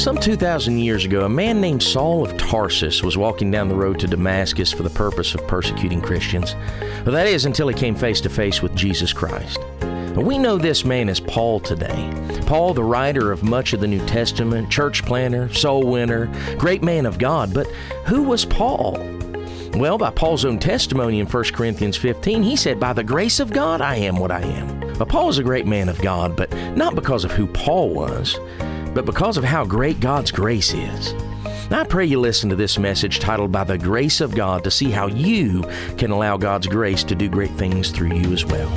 Some 2,000 years ago, a man named Saul of Tarsus was walking down the road to Damascus for the purpose of persecuting Christians. Well, that is, until he came face to face with Jesus Christ. We know this man as Paul today. Paul, the writer of much of the New Testament, church planter, soul winner, great man of God. But who was Paul? Well, by Paul's own testimony in 1 Corinthians 15, he said, By the grace of God, I am what I am. Well, Paul is a great man of God, but not because of who Paul was, but because of how great God's grace is. I pray you listen to this message titled By the Grace of God to see how you can allow God's grace to do great things through you as well.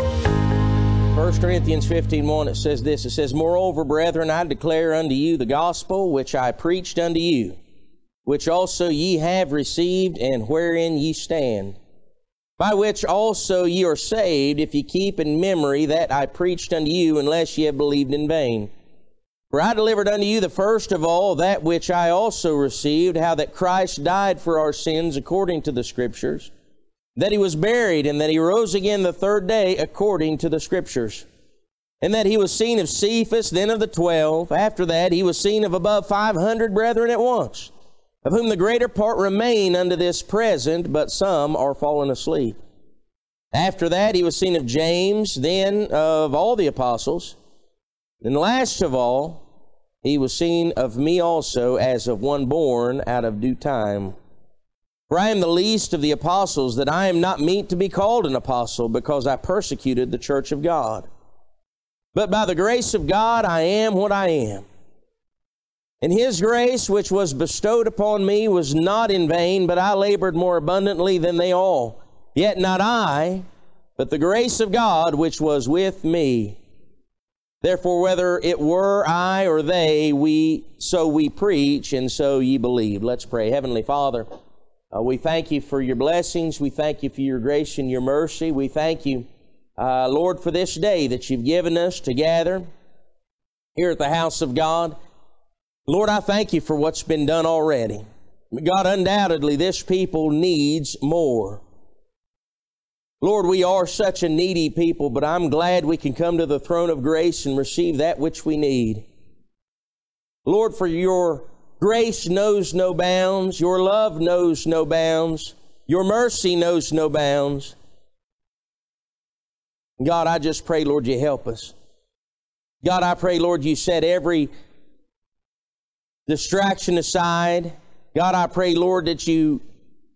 1 Corinthians 15 1, it says this It says, Moreover, brethren, I declare unto you the gospel which I preached unto you, which also ye have received, and wherein ye stand, by which also ye are saved, if ye keep in memory that I preached unto you, unless ye have believed in vain. For I delivered unto you the first of all that which I also received, how that Christ died for our sins according to the Scriptures, that he was buried, and that he rose again the third day according to the Scriptures, and that he was seen of Cephas, then of the twelve. After that, he was seen of above five hundred brethren at once, of whom the greater part remain unto this present, but some are fallen asleep. After that, he was seen of James, then of all the apostles. And last of all, he was seen of me also as of one born out of due time. For I am the least of the apostles, that I am not meet to be called an apostle, because I persecuted the church of God. But by the grace of God I am what I am. And his grace, which was bestowed upon me, was not in vain, but I labored more abundantly than they all. Yet not I, but the grace of God which was with me. Therefore, whether it were I or they, we so we preach, and so ye believe. Let's pray. Heavenly Father, uh, we thank you for your blessings. We thank you for your grace and your mercy. We thank you, uh, Lord, for this day that you've given us to gather here at the house of God. Lord, I thank you for what's been done already. God, undoubtedly, this people needs more. Lord, we are such a needy people, but I'm glad we can come to the throne of grace and receive that which we need. Lord, for your grace knows no bounds, your love knows no bounds, your mercy knows no bounds. God, I just pray, Lord, you help us. God, I pray, Lord, you set every distraction aside. God, I pray, Lord, that you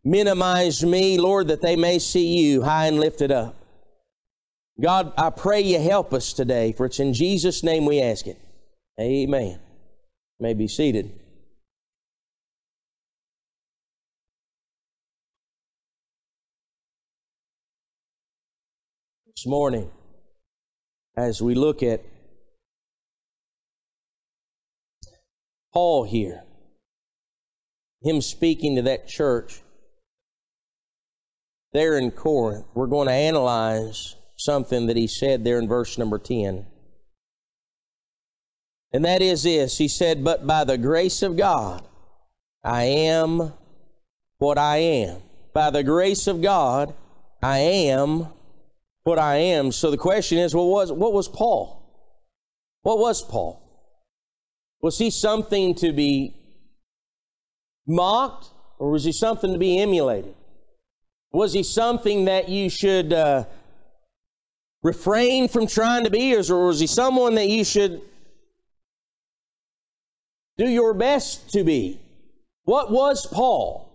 minimize me, Lord, that they may see you high and lifted up. God, I pray you help us today, for it's in Jesus' name we ask it. Amen. You may be seated. This morning, as we look at Paul here, him speaking to that church, there in Corinth, we're going to analyze something that he said there in verse number 10. And that is this He said, But by the grace of God, I am what I am. By the grace of God, I am what I am. So the question is, well, what was, what was Paul? What was Paul? Was he something to be mocked, or was he something to be emulated? Was he something that you should uh, refrain from trying to be, or was he someone that you should do your best to be? What was Paul?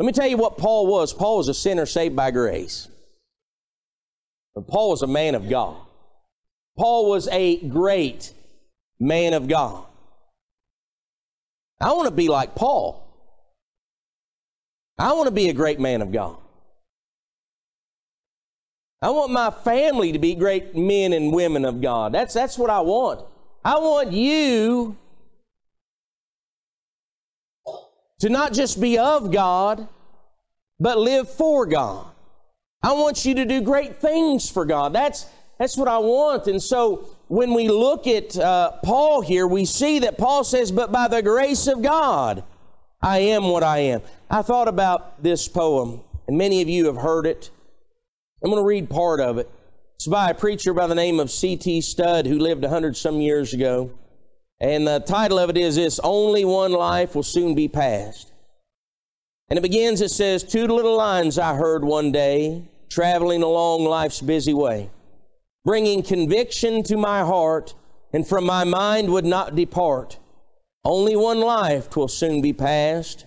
Let me tell you what Paul was. Paul was a sinner saved by grace. But Paul was a man of God. Paul was a great man of God. I want to be like Paul. I want to be a great man of God. I want my family to be great men and women of God. That's, that's what I want. I want you to not just be of God, but live for God. I want you to do great things for God. That's, that's what I want. And so when we look at uh, Paul here, we see that Paul says, But by the grace of God, I am what I am. I thought about this poem, and many of you have heard it. I'm going to read part of it. It's by a preacher by the name of C.T. Studd who lived a hundred some years ago. And the title of it is this Only One Life Will Soon Be Passed. And it begins, it says, Two little lines I heard one day, traveling along life's busy way, bringing conviction to my heart, and from my mind would not depart. Only one life twill soon be passed.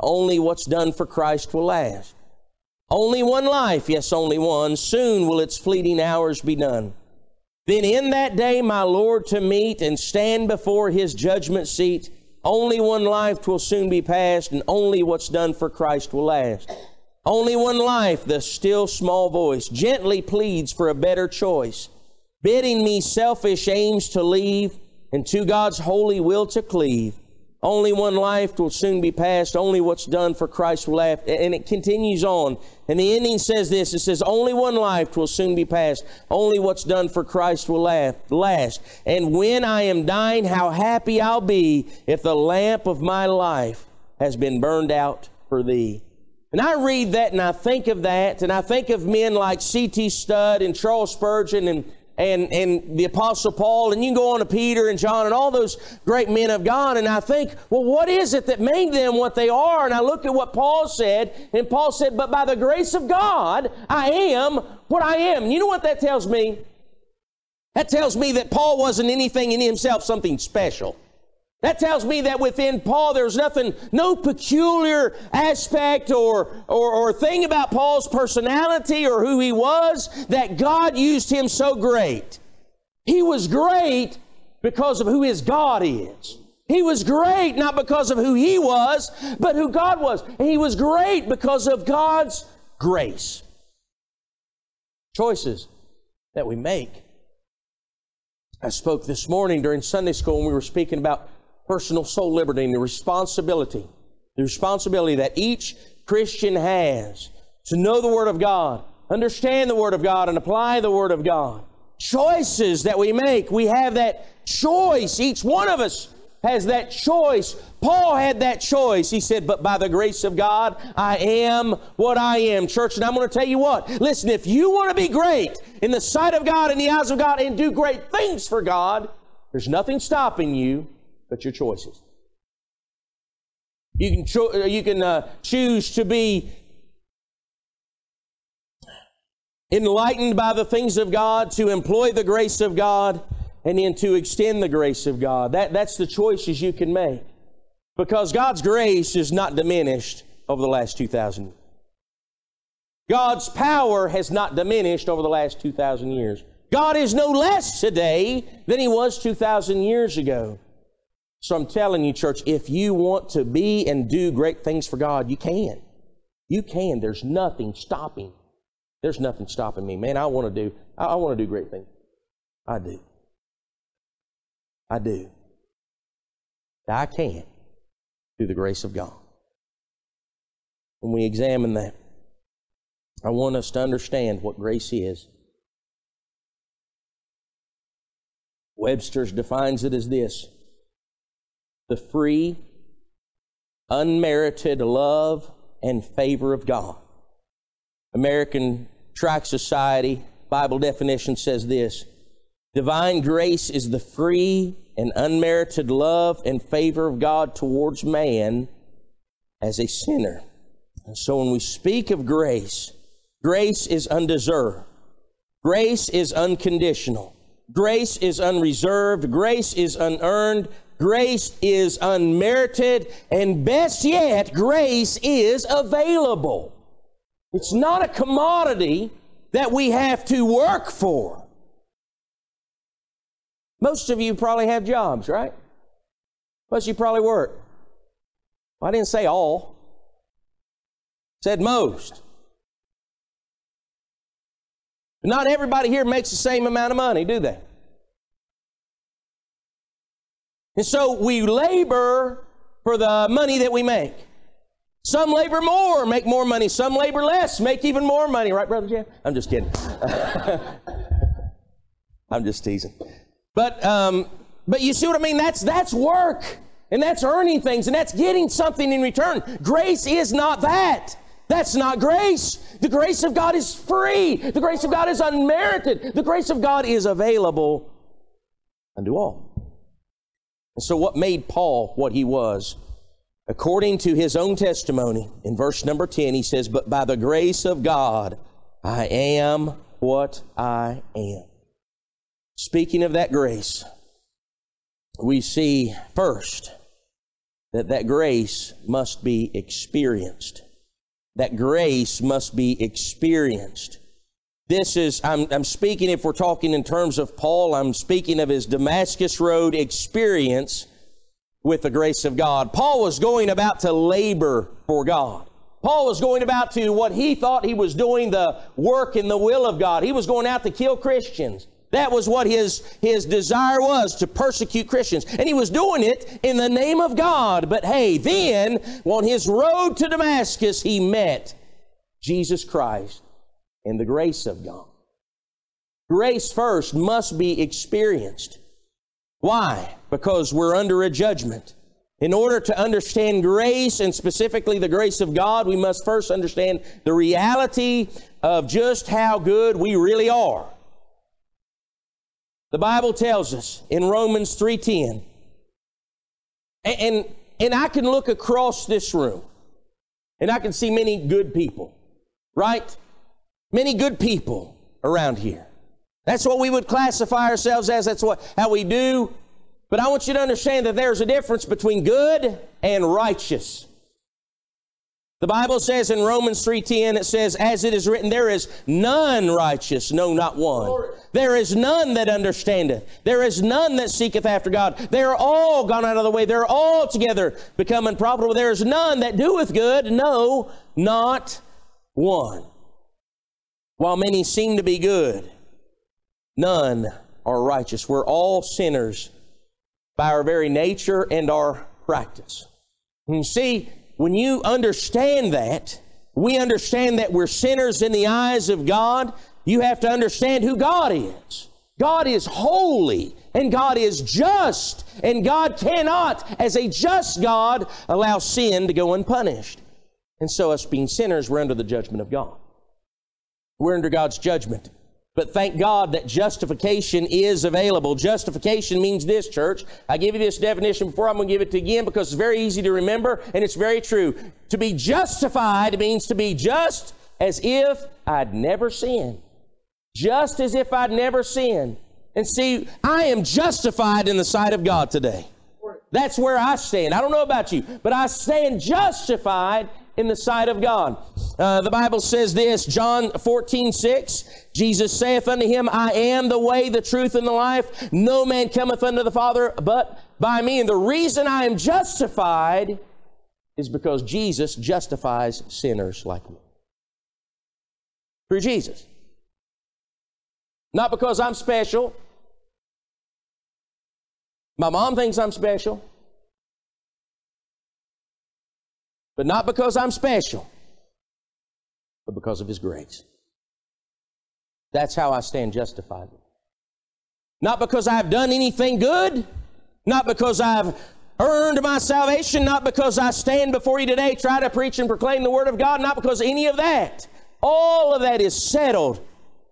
Only what's done for Christ will last. Only one life, yes, only one. Soon will its fleeting hours be done. Then in that day my Lord to meet and stand before his judgment seat, only one life will soon be passed, and only what's done for Christ will last. Only one life, the still small voice gently pleads for a better choice, bidding me selfish aims to leave and to God's holy will to cleave. Only one life will soon be passed. Only what's done for Christ will last. And it continues on. And the ending says this it says, Only one life will soon be passed. Only what's done for Christ will last. And when I am dying, how happy I'll be if the lamp of my life has been burned out for thee. And I read that and I think of that, and I think of men like C.T. Studd and Charles Spurgeon and and, and the Apostle Paul, and you can go on to Peter and John and all those great men of God, and I think, well, what is it that made them what they are? And I look at what Paul said, and Paul said, but by the grace of God, I am what I am. You know what that tells me? That tells me that Paul wasn't anything in himself, something special. That tells me that within Paul there's nothing, no peculiar aspect or, or, or thing about Paul's personality or who he was that God used him so great. He was great because of who his God is. He was great not because of who he was, but who God was. And he was great because of God's grace. Choices that we make. I spoke this morning during Sunday school when we were speaking about personal soul liberty and the responsibility, the responsibility that each Christian has to know the Word of God, understand the Word of God, and apply the Word of God. Choices that we make, we have that choice. Each one of us has that choice. Paul had that choice. He said, But by the grace of God, I am what I am. Church, and I'm going to tell you what. Listen, if you want to be great in the sight of God, in the eyes of God, and do great things for God, there's nothing stopping you but your choices. You can, cho- uh, you can uh, choose to be enlightened by the things of God, to employ the grace of God, and then to extend the grace of God. That, that's the choices you can make. Because God's grace is not diminished over the last 2,000 years. God's power has not diminished over the last 2,000 years. God is no less today than He was 2,000 years ago. So I'm telling you, church, if you want to be and do great things for God, you can. You can. There's nothing stopping. There's nothing stopping me. Man, I want to do, I, want to do great things. I do. I do. I can through the grace of God. When we examine that, I want us to understand what grace is. Webster's defines it as this the free, unmerited love and favor of God. American Tract Society Bible definition says this Divine grace is the free and unmerited love and favor of God towards man as a sinner. And so when we speak of grace, grace is undeserved. Grace is unconditional. Grace is unreserved. Grace is unearned. Grace is unmerited, and best yet, grace is available. It's not a commodity that we have to work for. Most of you probably have jobs, right? Of you probably work. Well, I didn't say all. I said most. Not everybody here makes the same amount of money, do they? And so we labor for the money that we make. Some labor more, make more money. Some labor less, make even more money. Right, Brother Jeff? I'm just kidding. I'm just teasing. But, um, but you see what I mean? That's, that's work. And that's earning things. And that's getting something in return. Grace is not that. That's not grace. The grace of God is free. The grace of God is unmerited. The grace of God is available unto all. And so, what made Paul what he was? According to his own testimony, in verse number 10, he says, But by the grace of God, I am what I am. Speaking of that grace, we see first that that grace must be experienced. That grace must be experienced. This is, I'm, I'm speaking, if we're talking in terms of Paul, I'm speaking of his Damascus Road experience with the grace of God. Paul was going about to labor for God. Paul was going about to what he thought he was doing the work and the will of God. He was going out to kill Christians. That was what his, his desire was, to persecute Christians. And he was doing it in the name of God. But hey, then, on his road to Damascus, he met Jesus Christ and the grace of God. Grace first must be experienced. Why? Because we're under a judgment. In order to understand grace and specifically the grace of God, we must first understand the reality of just how good we really are. The Bible tells us in Romans 3:10. And, and, and I can look across this room and I can see many good people, right? Many good people around here. That's what we would classify ourselves as. That's what how we do. But I want you to understand that there's a difference between good and righteous. The Bible says in Romans 3:10 it says as it is written there is none righteous no not one. There is none that understandeth. There is none that seeketh after God. They are all gone out of the way. They're all together become unprofitable. There is none that doeth good no not one. While many seem to be good none are righteous. We're all sinners by our very nature and our practice. And you see when you understand that, we understand that we're sinners in the eyes of God. You have to understand who God is. God is holy and God is just, and God cannot, as a just God, allow sin to go unpunished. And so, us being sinners, we're under the judgment of God. We're under God's judgment. But thank God that justification is available. Justification means this, church. I give you this definition before I'm going to give it to you again because it's very easy to remember and it's very true. To be justified means to be just as if I'd never sinned. Just as if I'd never sinned. And see, I am justified in the sight of God today. That's where I stand. I don't know about you, but I stand justified in the sight of God. Uh, the Bible says this, John 14, 6, Jesus saith unto him, I am the way, the truth, and the life. No man cometh unto the Father but by me. And the reason I am justified is because Jesus justifies sinners like me. Through Jesus. Not because I'm special. My mom thinks I'm special. But not because I'm special, but because of His grace. That's how I stand justified. Not because I've done anything good, not because I've earned my salvation, not because I stand before you today, try to preach and proclaim the Word of God, not because any of that. All of that is settled.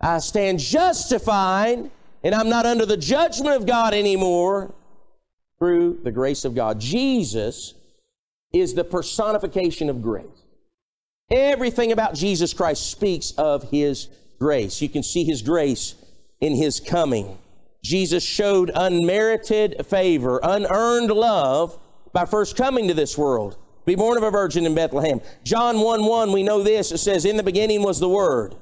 I stand justified, and I'm not under the judgment of God anymore through the grace of God. Jesus is the personification of grace. Everything about Jesus Christ speaks of His grace. You can see His grace in His coming. Jesus showed unmerited favor, unearned love by first coming to this world. Be born of a virgin in Bethlehem. John 1 1, we know this. It says, In the beginning was the Word.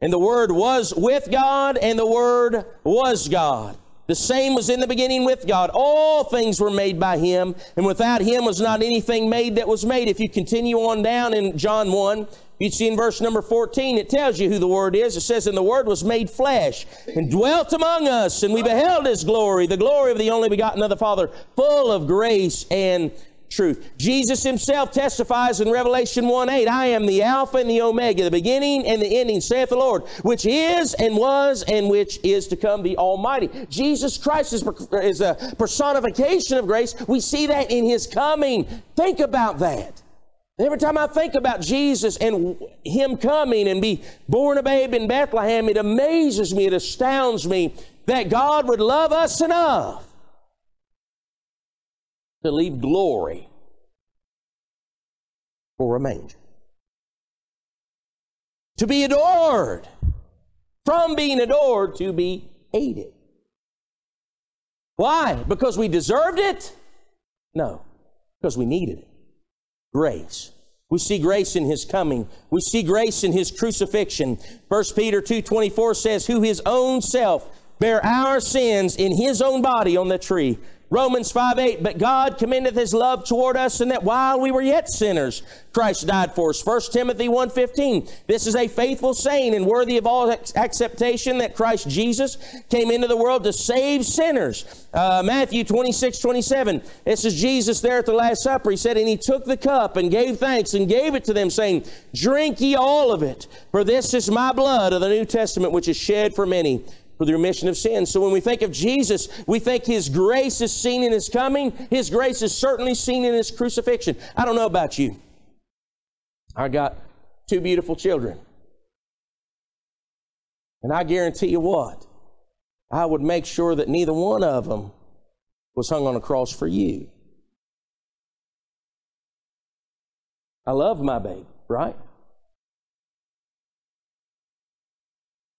And the Word was with God, and the Word was God. The same was in the beginning with God. All things were made by Him, and without Him was not anything made that was made. If you continue on down in John 1, you see in verse number 14, it tells you who the Word is. It says, And the Word was made flesh and dwelt among us, and we beheld His glory, the glory of the only begotten of the Father, full of grace and truth. Jesus himself testifies in Revelation 1 8, I am the Alpha and the Omega, the beginning and the ending, saith the Lord, which is and was and which is to come, the Almighty. Jesus Christ is, is a personification of grace. We see that in his coming. Think about that. Every time I think about Jesus and Him coming and be born a babe in Bethlehem, it amazes me, it astounds me that God would love us enough to leave glory for a manger. To be adored. From being adored to be hated. Why? Because we deserved it? No, because we needed it. Grace. We see grace in his coming. We see grace in his crucifixion. 1 Peter 2:24 says, "Who his own self bare our sins in his own body on the tree, Romans 5 8, but God commendeth his love toward us in that while we were yet sinners, Christ died for us. 1 Timothy 1 15, this is a faithful saying and worthy of all acceptation that Christ Jesus came into the world to save sinners. Uh, Matthew 26 27, this is Jesus there at the Last Supper. He said, And he took the cup and gave thanks and gave it to them, saying, Drink ye all of it, for this is my blood of the New Testament, which is shed for many for the remission of sins. So when we think of Jesus, we think His grace is seen in His coming. His grace is certainly seen in His crucifixion. I don't know about you. I got two beautiful children. And I guarantee you what, I would make sure that neither one of them was hung on a cross for you. I love my baby, right?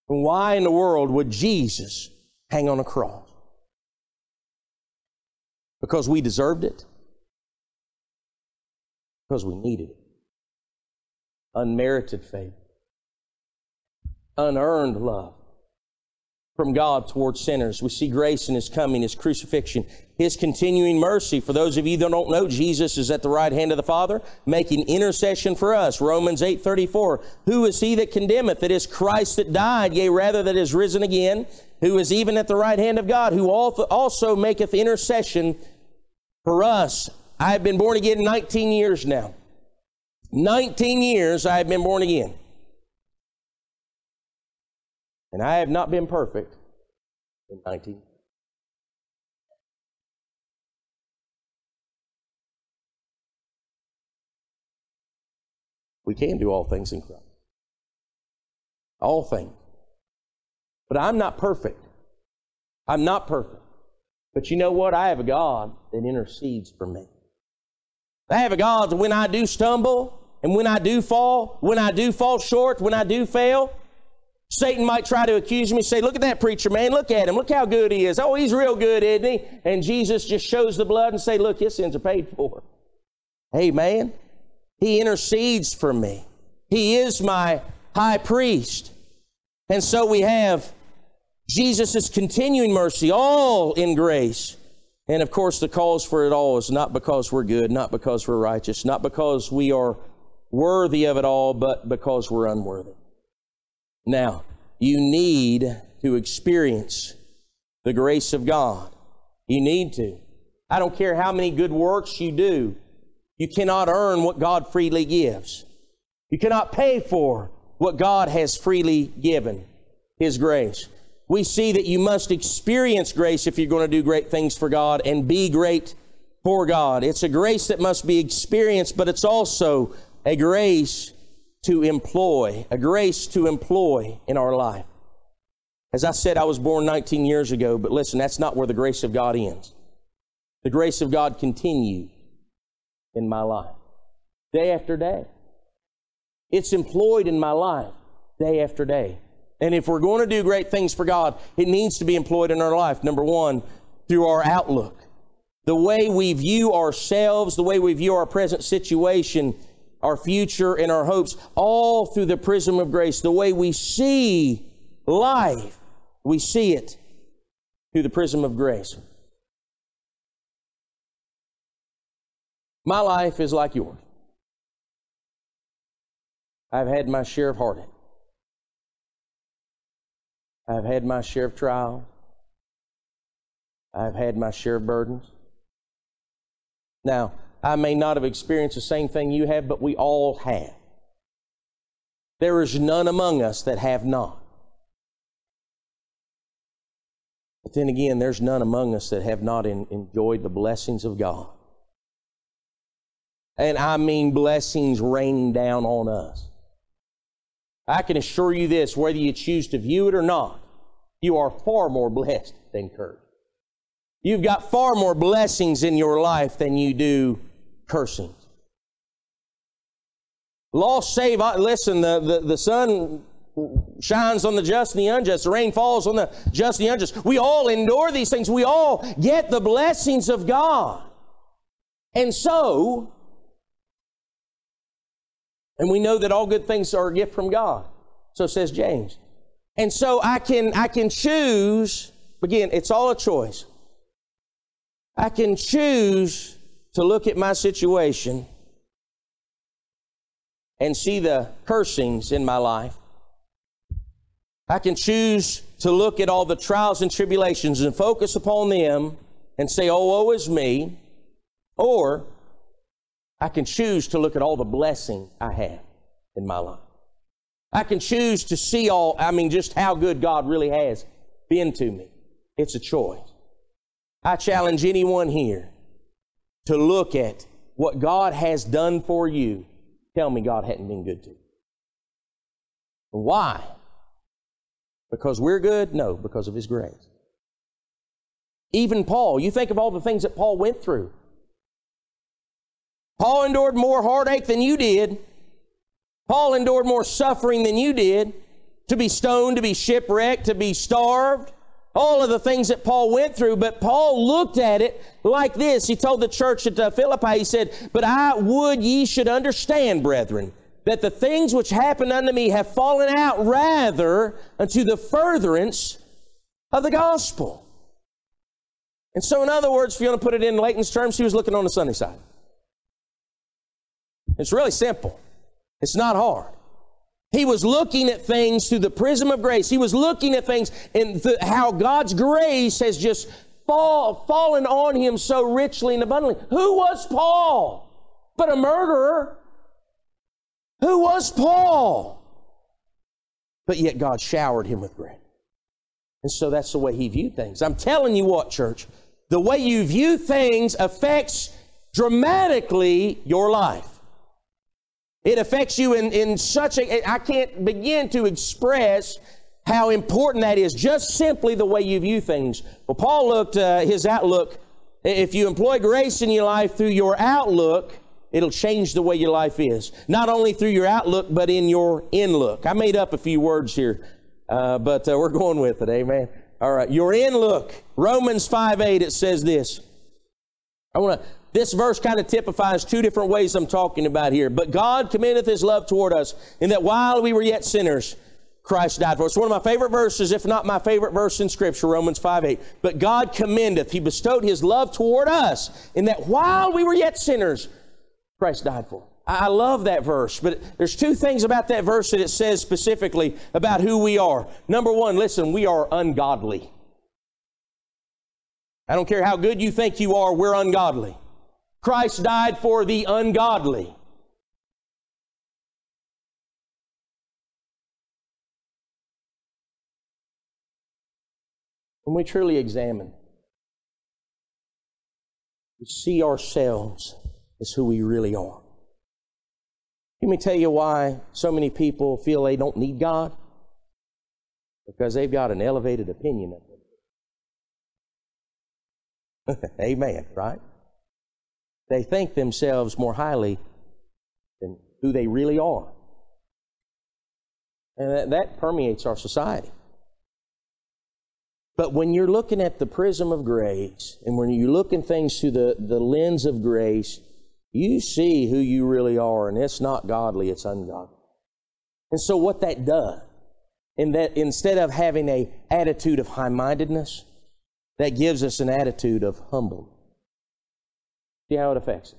Why in the world would Jesus hang on a cross? Because we deserved it? Because we needed it. Unmerited favor. Unearned love from God towards sinners. We see grace in His coming, His crucifixion, His continuing mercy. For those of you that don't know, Jesus is at the right hand of the Father, making intercession for us. Romans 8 34. Who is He that condemneth? It is Christ that died, yea, rather that is risen again, who is even at the right hand of God, who also maketh intercession for us. I have been born again 19 years now. 19 years I have been born again. And I have not been perfect in 19. We can do all things in Christ. All things. But I'm not perfect. I'm not perfect. But you know what? I have a God that intercedes for me. I have a God that when I do stumble and when I do fall, when I do fall short, when I do fail, Satan might try to accuse me, say, Look at that preacher, man. Look at him. Look how good he is. Oh, he's real good, isn't he? And Jesus just shows the blood and say, Look, his sins are paid for. Man, he intercedes for me. He is my high priest. And so we have Jesus' continuing mercy, all in grace. And of course, the cause for it all is not because we're good, not because we're righteous, not because we are worthy of it all, but because we're unworthy. Now, you need to experience the grace of God. You need to. I don't care how many good works you do, you cannot earn what God freely gives. You cannot pay for what God has freely given His grace. We see that you must experience grace if you're going to do great things for God and be great for God. It's a grace that must be experienced, but it's also a grace to employ, a grace to employ in our life. As I said, I was born 19 years ago, but listen, that's not where the grace of God ends. The grace of God continues in my life, day after day. It's employed in my life, day after day. And if we're going to do great things for God, it needs to be employed in our life. Number one, through our outlook. The way we view ourselves, the way we view our present situation, our future, and our hopes, all through the prism of grace. The way we see life, we see it through the prism of grace. My life is like yours. I've had my share of heartache. I've had my share of trials. I've had my share of burdens. Now, I may not have experienced the same thing you have, but we all have. There is none among us that have not. But then again, there's none among us that have not in, enjoyed the blessings of God. And I mean blessings raining down on us. I can assure you this whether you choose to view it or not, you are far more blessed than cursed. You've got far more blessings in your life than you do cursings. Lost, save, uh, listen, the, the, the sun shines on the just and the unjust. The rain falls on the just and the unjust. We all endure these things. We all get the blessings of God. And so, and we know that all good things are a gift from God. So says James. And so I can, I can choose, again, it's all a choice. I can choose to look at my situation and see the cursings in my life. I can choose to look at all the trials and tribulations and focus upon them and say, oh, woe is me. Or I can choose to look at all the blessing I have in my life. I can choose to see all, I mean, just how good God really has been to me. It's a choice. I challenge anyone here to look at what God has done for you. Tell me God hadn't been good to you. Why? Because we're good? No, because of His grace. Even Paul, you think of all the things that Paul went through. Paul endured more heartache than you did. Paul endured more suffering than you did. To be stoned, to be shipwrecked, to be starved. All of the things that Paul went through, but Paul looked at it like this. He told the church at uh, Philippi, he said, But I would ye should understand, brethren, that the things which happened unto me have fallen out rather unto the furtherance of the gospel. And so, in other words, if you want to put it in Leighton's terms, he was looking on the sunny side. It's really simple. It's not hard. He was looking at things through the prism of grace. He was looking at things and how God's grace has just fall, fallen on him so richly and abundantly. Who was Paul? But a murderer. Who was Paul? But yet God showered him with grace. And so that's the way he viewed things. I'm telling you what, church, the way you view things affects dramatically your life. It affects you in, in such a, I can't begin to express how important that is, just simply the way you view things. Well, Paul looked, uh, his outlook, if you employ grace in your life through your outlook, it'll change the way your life is. Not only through your outlook, but in your inlook. I made up a few words here, uh, but uh, we're going with it, amen. All right, your inlook. Romans 5 8, it says this. I want to this verse kind of typifies two different ways I'm talking about here. But God commendeth his love toward us in that while we were yet sinners, Christ died for us. One of my favorite verses, if not my favorite verse in Scripture, Romans 5 8. But God commendeth, He bestowed His love toward us in that while we were yet sinners, Christ died for us. I love that verse, but there's two things about that verse that it says specifically about who we are. Number one, listen, we are ungodly. I don't care how good you think you are, we're ungodly. Christ died for the ungodly. When we truly examine, we see ourselves as who we really are. Let me tell you why so many people feel they don't need God. Because they've got an elevated opinion of Him. Amen, right? They think themselves more highly than who they really are. And that, that permeates our society. But when you're looking at the prism of grace, and when you look at things through the, the lens of grace, you see who you really are, and it's not godly, it's ungodly. And so what that does, in that instead of having a attitude of high-mindedness, that gives us an attitude of humbleness. See how it affects it.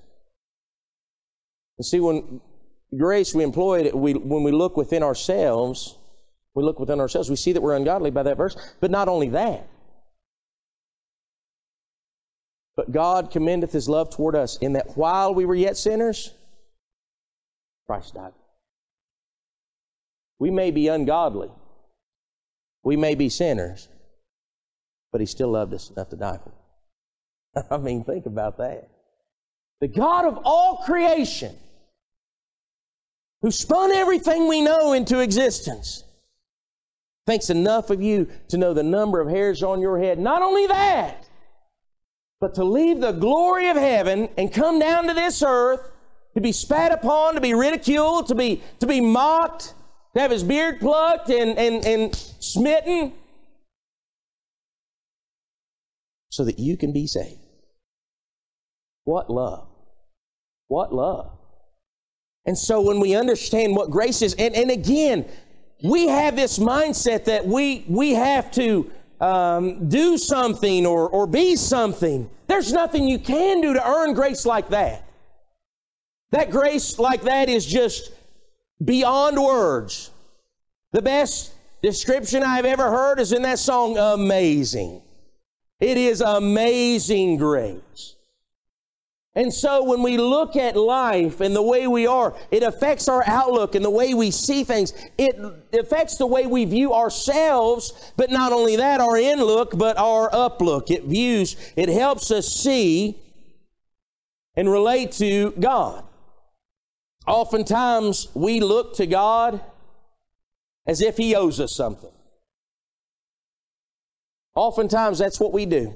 And see, when grace we employ it, we, when we look within ourselves, we look within ourselves, we see that we're ungodly by that verse. But not only that, but God commendeth his love toward us in that while we were yet sinners, Christ died. We may be ungodly, we may be sinners, but he still loved us enough to die for us. I mean, think about that the God of all creation, who spun everything we know into existence, thinks enough of you to know the number of hairs on your head. Not only that, but to leave the glory of heaven and come down to this earth to be spat upon, to be ridiculed, to be, to be mocked, to have his beard plucked and, and, and smitten, so that you can be saved. What love! What love! And so when we understand what grace is, and, and again, we have this mindset that we, we have to um, do something or, or be something. There's nothing you can do to earn grace like that. That grace like that is just beyond words. The best description I've ever heard is in that song, Amazing. It is amazing grace. And so when we look at life and the way we are, it affects our outlook and the way we see things. It affects the way we view ourselves, but not only that, our in look, but our up look. It views, it helps us see and relate to God. Oftentimes we look to God as if He owes us something. Oftentimes that's what we do.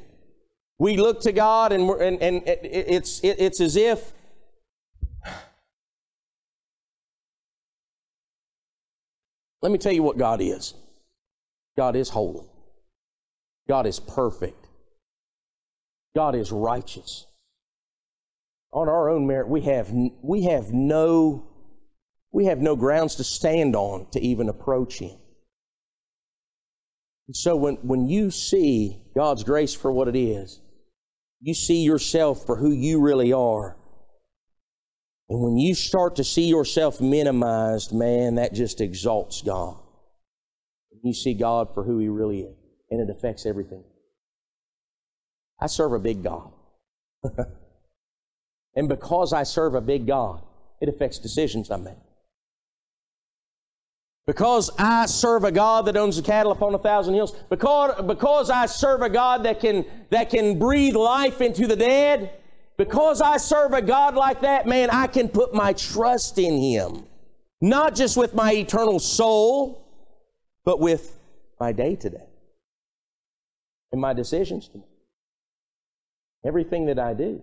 We look to God and, and, and it's, it's as if Let me tell you what God is God is holy, God is perfect, God is righteous. On our own merit, we have, we have no we have no grounds to stand on to even approach Him. And so when, when you see God's grace for what it is, you see yourself for who you really are. And when you start to see yourself minimized, man, that just exalts God. You see God for who He really is, and it affects everything. I serve a big God. and because I serve a big God, it affects decisions I make. Because I serve a God that owns the cattle upon a thousand hills. Because, because I serve a God that can, that can breathe life into the dead. Because I serve a God like that, man, I can put my trust in Him. Not just with my eternal soul, but with my day to day. And my decisions to make. Everything that I do.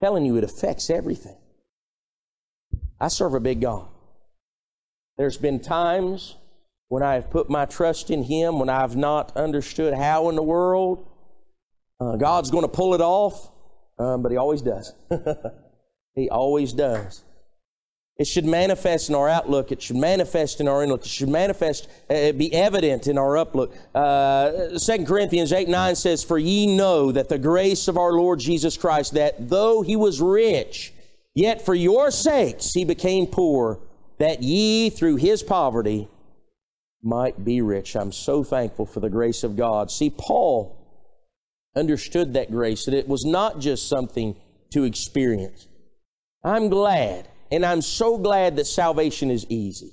I'm telling you, it affects everything. I serve a big God. There's been times when I have put my trust in Him, when I've not understood how in the world uh, God's going to pull it off, um, but He always does. he always does. It should manifest in our outlook. It should manifest in our inlook. It should manifest, uh, be evident in our uplook. Uh, 2 Corinthians 8 9 says, For ye know that the grace of our Lord Jesus Christ, that though he was rich, yet for your sakes he became poor, that ye through his poverty might be rich. I'm so thankful for the grace of God. See, Paul understood that grace, that it was not just something to experience. I'm glad, and I'm so glad that salvation is easy.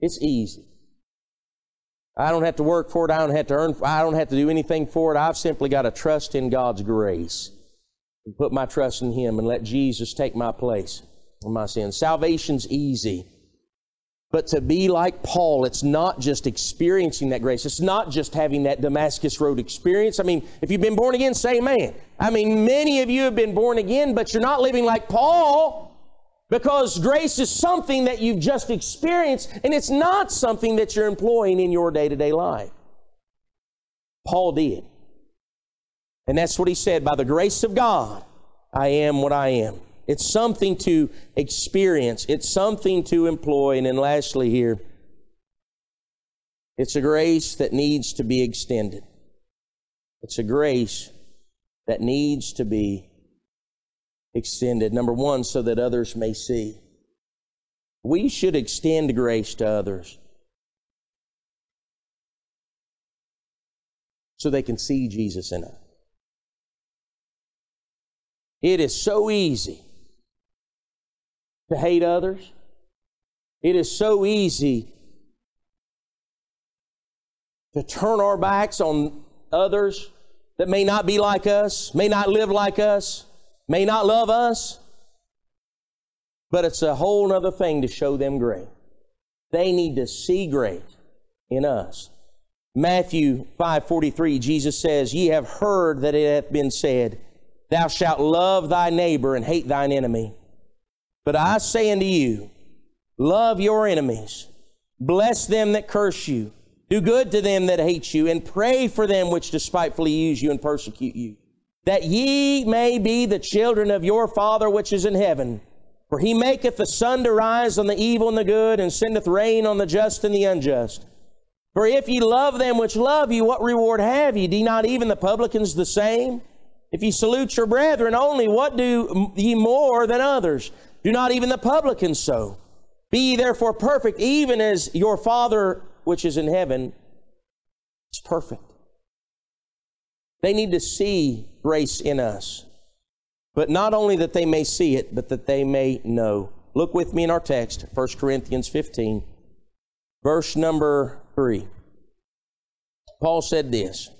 It's easy. I don't have to work for it. I don't have to earn. I don't have to do anything for it. I've simply got to trust in God's grace and put my trust in Him and let Jesus take my place my sins. Salvation's easy. But to be like Paul, it's not just experiencing that grace. It's not just having that Damascus Road experience. I mean, if you've been born again, say amen. I mean, many of you have been born again, but you're not living like Paul because grace is something that you've just experienced and it's not something that you're employing in your day to day life. Paul did. And that's what he said by the grace of God, I am what I am. It's something to experience. It's something to employ. And then lastly here, it's a grace that needs to be extended. It's a grace that needs to be extended. Number one, so that others may see. We should extend grace to others so they can see Jesus in us. It is so easy to hate others. It is so easy to turn our backs on others that may not be like us, may not live like us, may not love us. But it's a whole other thing to show them grace. They need to see grace in us Matthew 5:43 Jesus says, "Ye have heard that it hath been said, thou shalt love thy neighbor and hate thine enemy. But I say unto you, love your enemies, bless them that curse you, do good to them that hate you, and pray for them which despitefully use you and persecute you, that ye may be the children of your Father which is in heaven." For he maketh the sun to rise on the evil and the good, and sendeth rain on the just and the unjust. For if ye love them which love you, what reward have ye? Do not even the publicans the same? If ye salute your brethren only, what do ye more than others? Do not even the publicans so? Be ye therefore perfect, even as your Father which is in heaven is perfect. They need to see grace in us. But not only that they may see it, but that they may know. Look with me in our text, 1 Corinthians 15, verse number 3. Paul said this.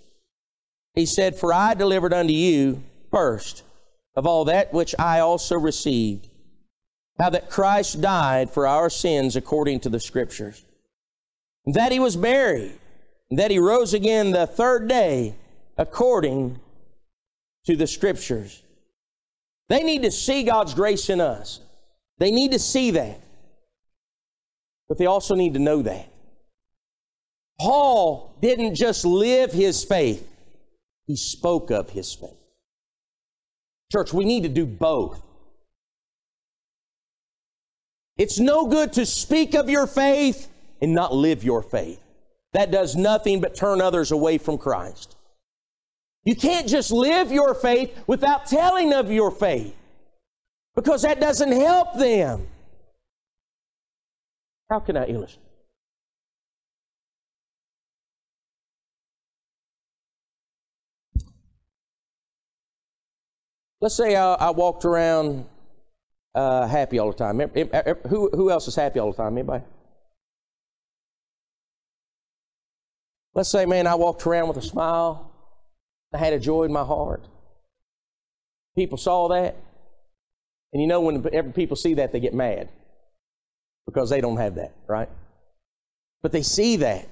He said, For I delivered unto you first of all that which I also received, how that Christ died for our sins according to the Scriptures, that he was buried, that he rose again the third day according to the Scriptures. They need to see God's grace in us. They need to see that. But they also need to know that. Paul didn't just live his faith, he spoke of his faith. Church, we need to do both. It's no good to speak of your faith and not live your faith. That does nothing but turn others away from Christ. You can't just live your faith without telling of your faith because that doesn't help them. How can I illustrate? Let's say I, I walked around uh, happy all the time. Who, who else is happy all the time? Anybody? Let's say, man, I walked around with a smile I had a joy in my heart. People saw that. And you know, when people see that, they get mad because they don't have that, right? But they see that.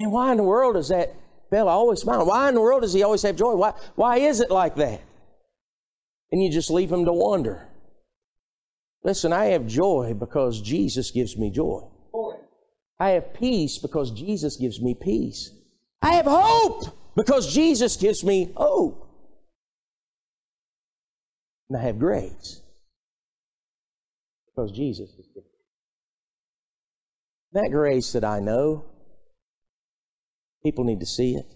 And why in the world does that fella always smile? Why in the world does he always have joy? Why, why is it like that? And you just leave him to wonder. Listen, I have joy because Jesus gives me joy. I have peace because Jesus gives me peace. I have hope because Jesus gives me hope. And I have grace because Jesus is given. That grace that I know, people need to see it.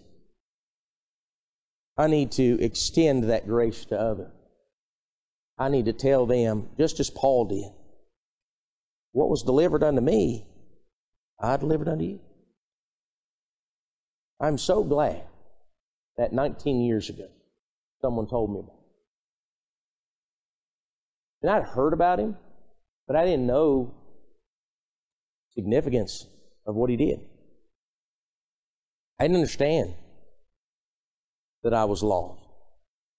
I need to extend that grace to others. I need to tell them, just as Paul did, what was delivered unto me, I delivered unto you. I'm so glad that 19 years ago someone told me about. And I'd heard about him, but I didn't know significance of what he did. I didn't understand that I was lost.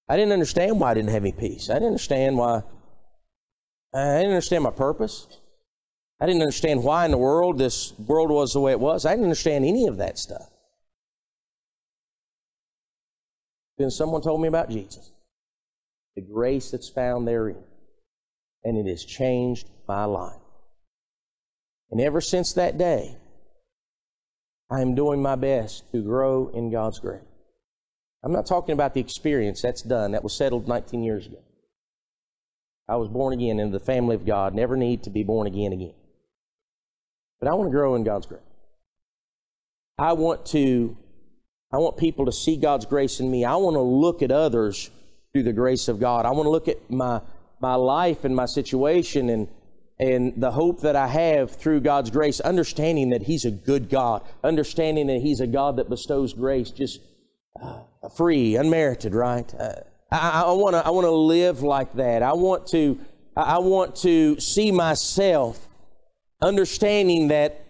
I didn't understand why I didn't have any peace. I didn't understand why I didn't understand my purpose. I didn't understand why in the world this world was the way it was. I didn't understand any of that stuff. Then someone told me about Jesus, the grace that's found therein, and it has changed my life. And ever since that day, I am doing my best to grow in God's grace. I'm not talking about the experience, that's done. That was settled 19 years ago. I was born again into the family of God, never need to be born again again. But I want to grow in God's grace. I want to I want people to see God's grace in me. I want to look at others through the grace of God. I want to look at my, my life and my situation and, and the hope that I have through God's grace, understanding that He's a good God, understanding that He's a God that bestows grace just uh, free, unmerited, right? Uh, I, I want to I want to live like that. I want to I want to see myself understanding that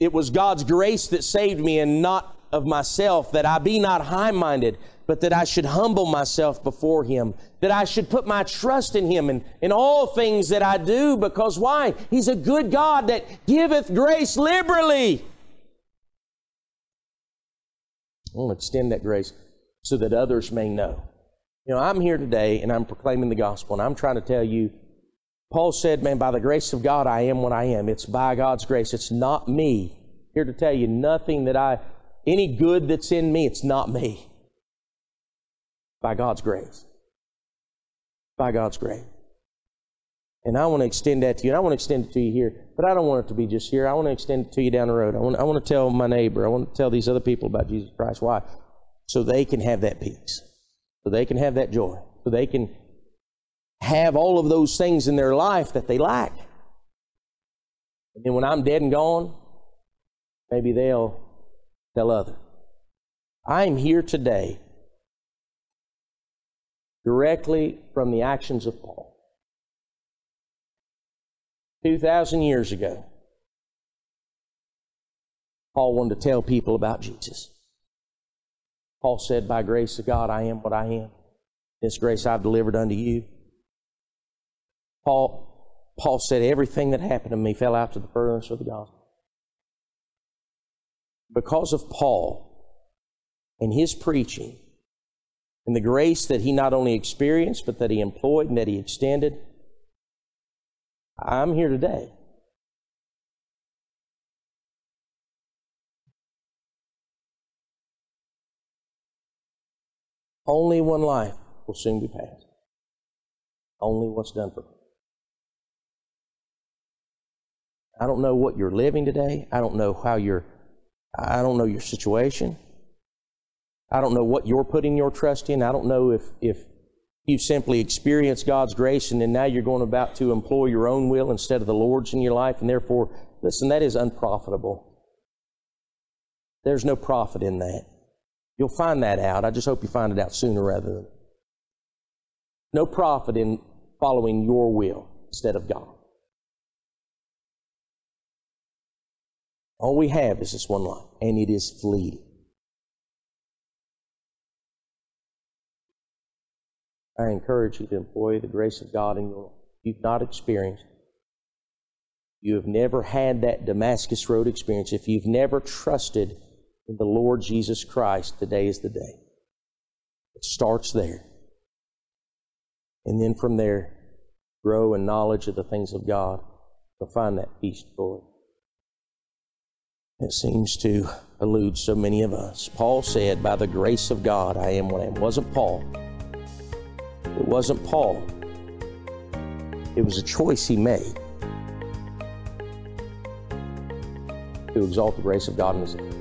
it was God's grace that saved me and not of myself, that I be not high minded, but that I should humble myself before Him, that I should put my trust in Him and in all things that I do, because why? He's a good God that giveth grace liberally. I want to extend that grace so that others may know. You know, I'm here today and I'm proclaiming the gospel, and I'm trying to tell you. Paul said, Man, by the grace of God, I am what I am. It's by God's grace. It's not me. Here to tell you, nothing that I, any good that's in me, it's not me. By God's grace. By God's grace. And I want to extend that to you. And I want to extend it to you here. But I don't want it to be just here. I want to extend it to you down the road. I want, I want to tell my neighbor. I want to tell these other people about Jesus Christ. Why? So they can have that peace. So they can have that joy. So they can have all of those things in their life that they lack. And then when I'm dead and gone, maybe they'll tell others. I'm here today directly from the actions of Paul. 2,000 years ago, Paul wanted to tell people about Jesus. Paul said, By grace of God, I am what I am. This grace I've delivered unto you. Paul, Paul said, Everything that happened to me fell out to the furtherance of the gospel. Because of Paul and his preaching and the grace that he not only experienced, but that he employed and that he extended, I'm here today. Only one life will soon be passed. Only what's done for me. I don't know what you're living today. I don't know how you're, I don't know your situation. I don't know what you're putting your trust in. I don't know if, if you simply experienced God's grace and then now you're going about to employ your own will instead of the Lord's in your life, and therefore, listen, that is unprofitable. There's no profit in that. You'll find that out. I just hope you find it out sooner rather than. No profit in following your will instead of God. All we have is this one life, and it is fleeting. I encourage you to employ the grace of God in your life. You've not experienced you have never had that Damascus Road experience, if you've never trusted in the Lord Jesus Christ, today is the day. It starts there. And then from there, grow in knowledge of the things of God. You'll find that peace joy. It seems to elude so many of us. Paul said, By the grace of God, I am what I am. It wasn't Paul. It wasn't Paul. It was a choice he made to exalt the grace of God in his life.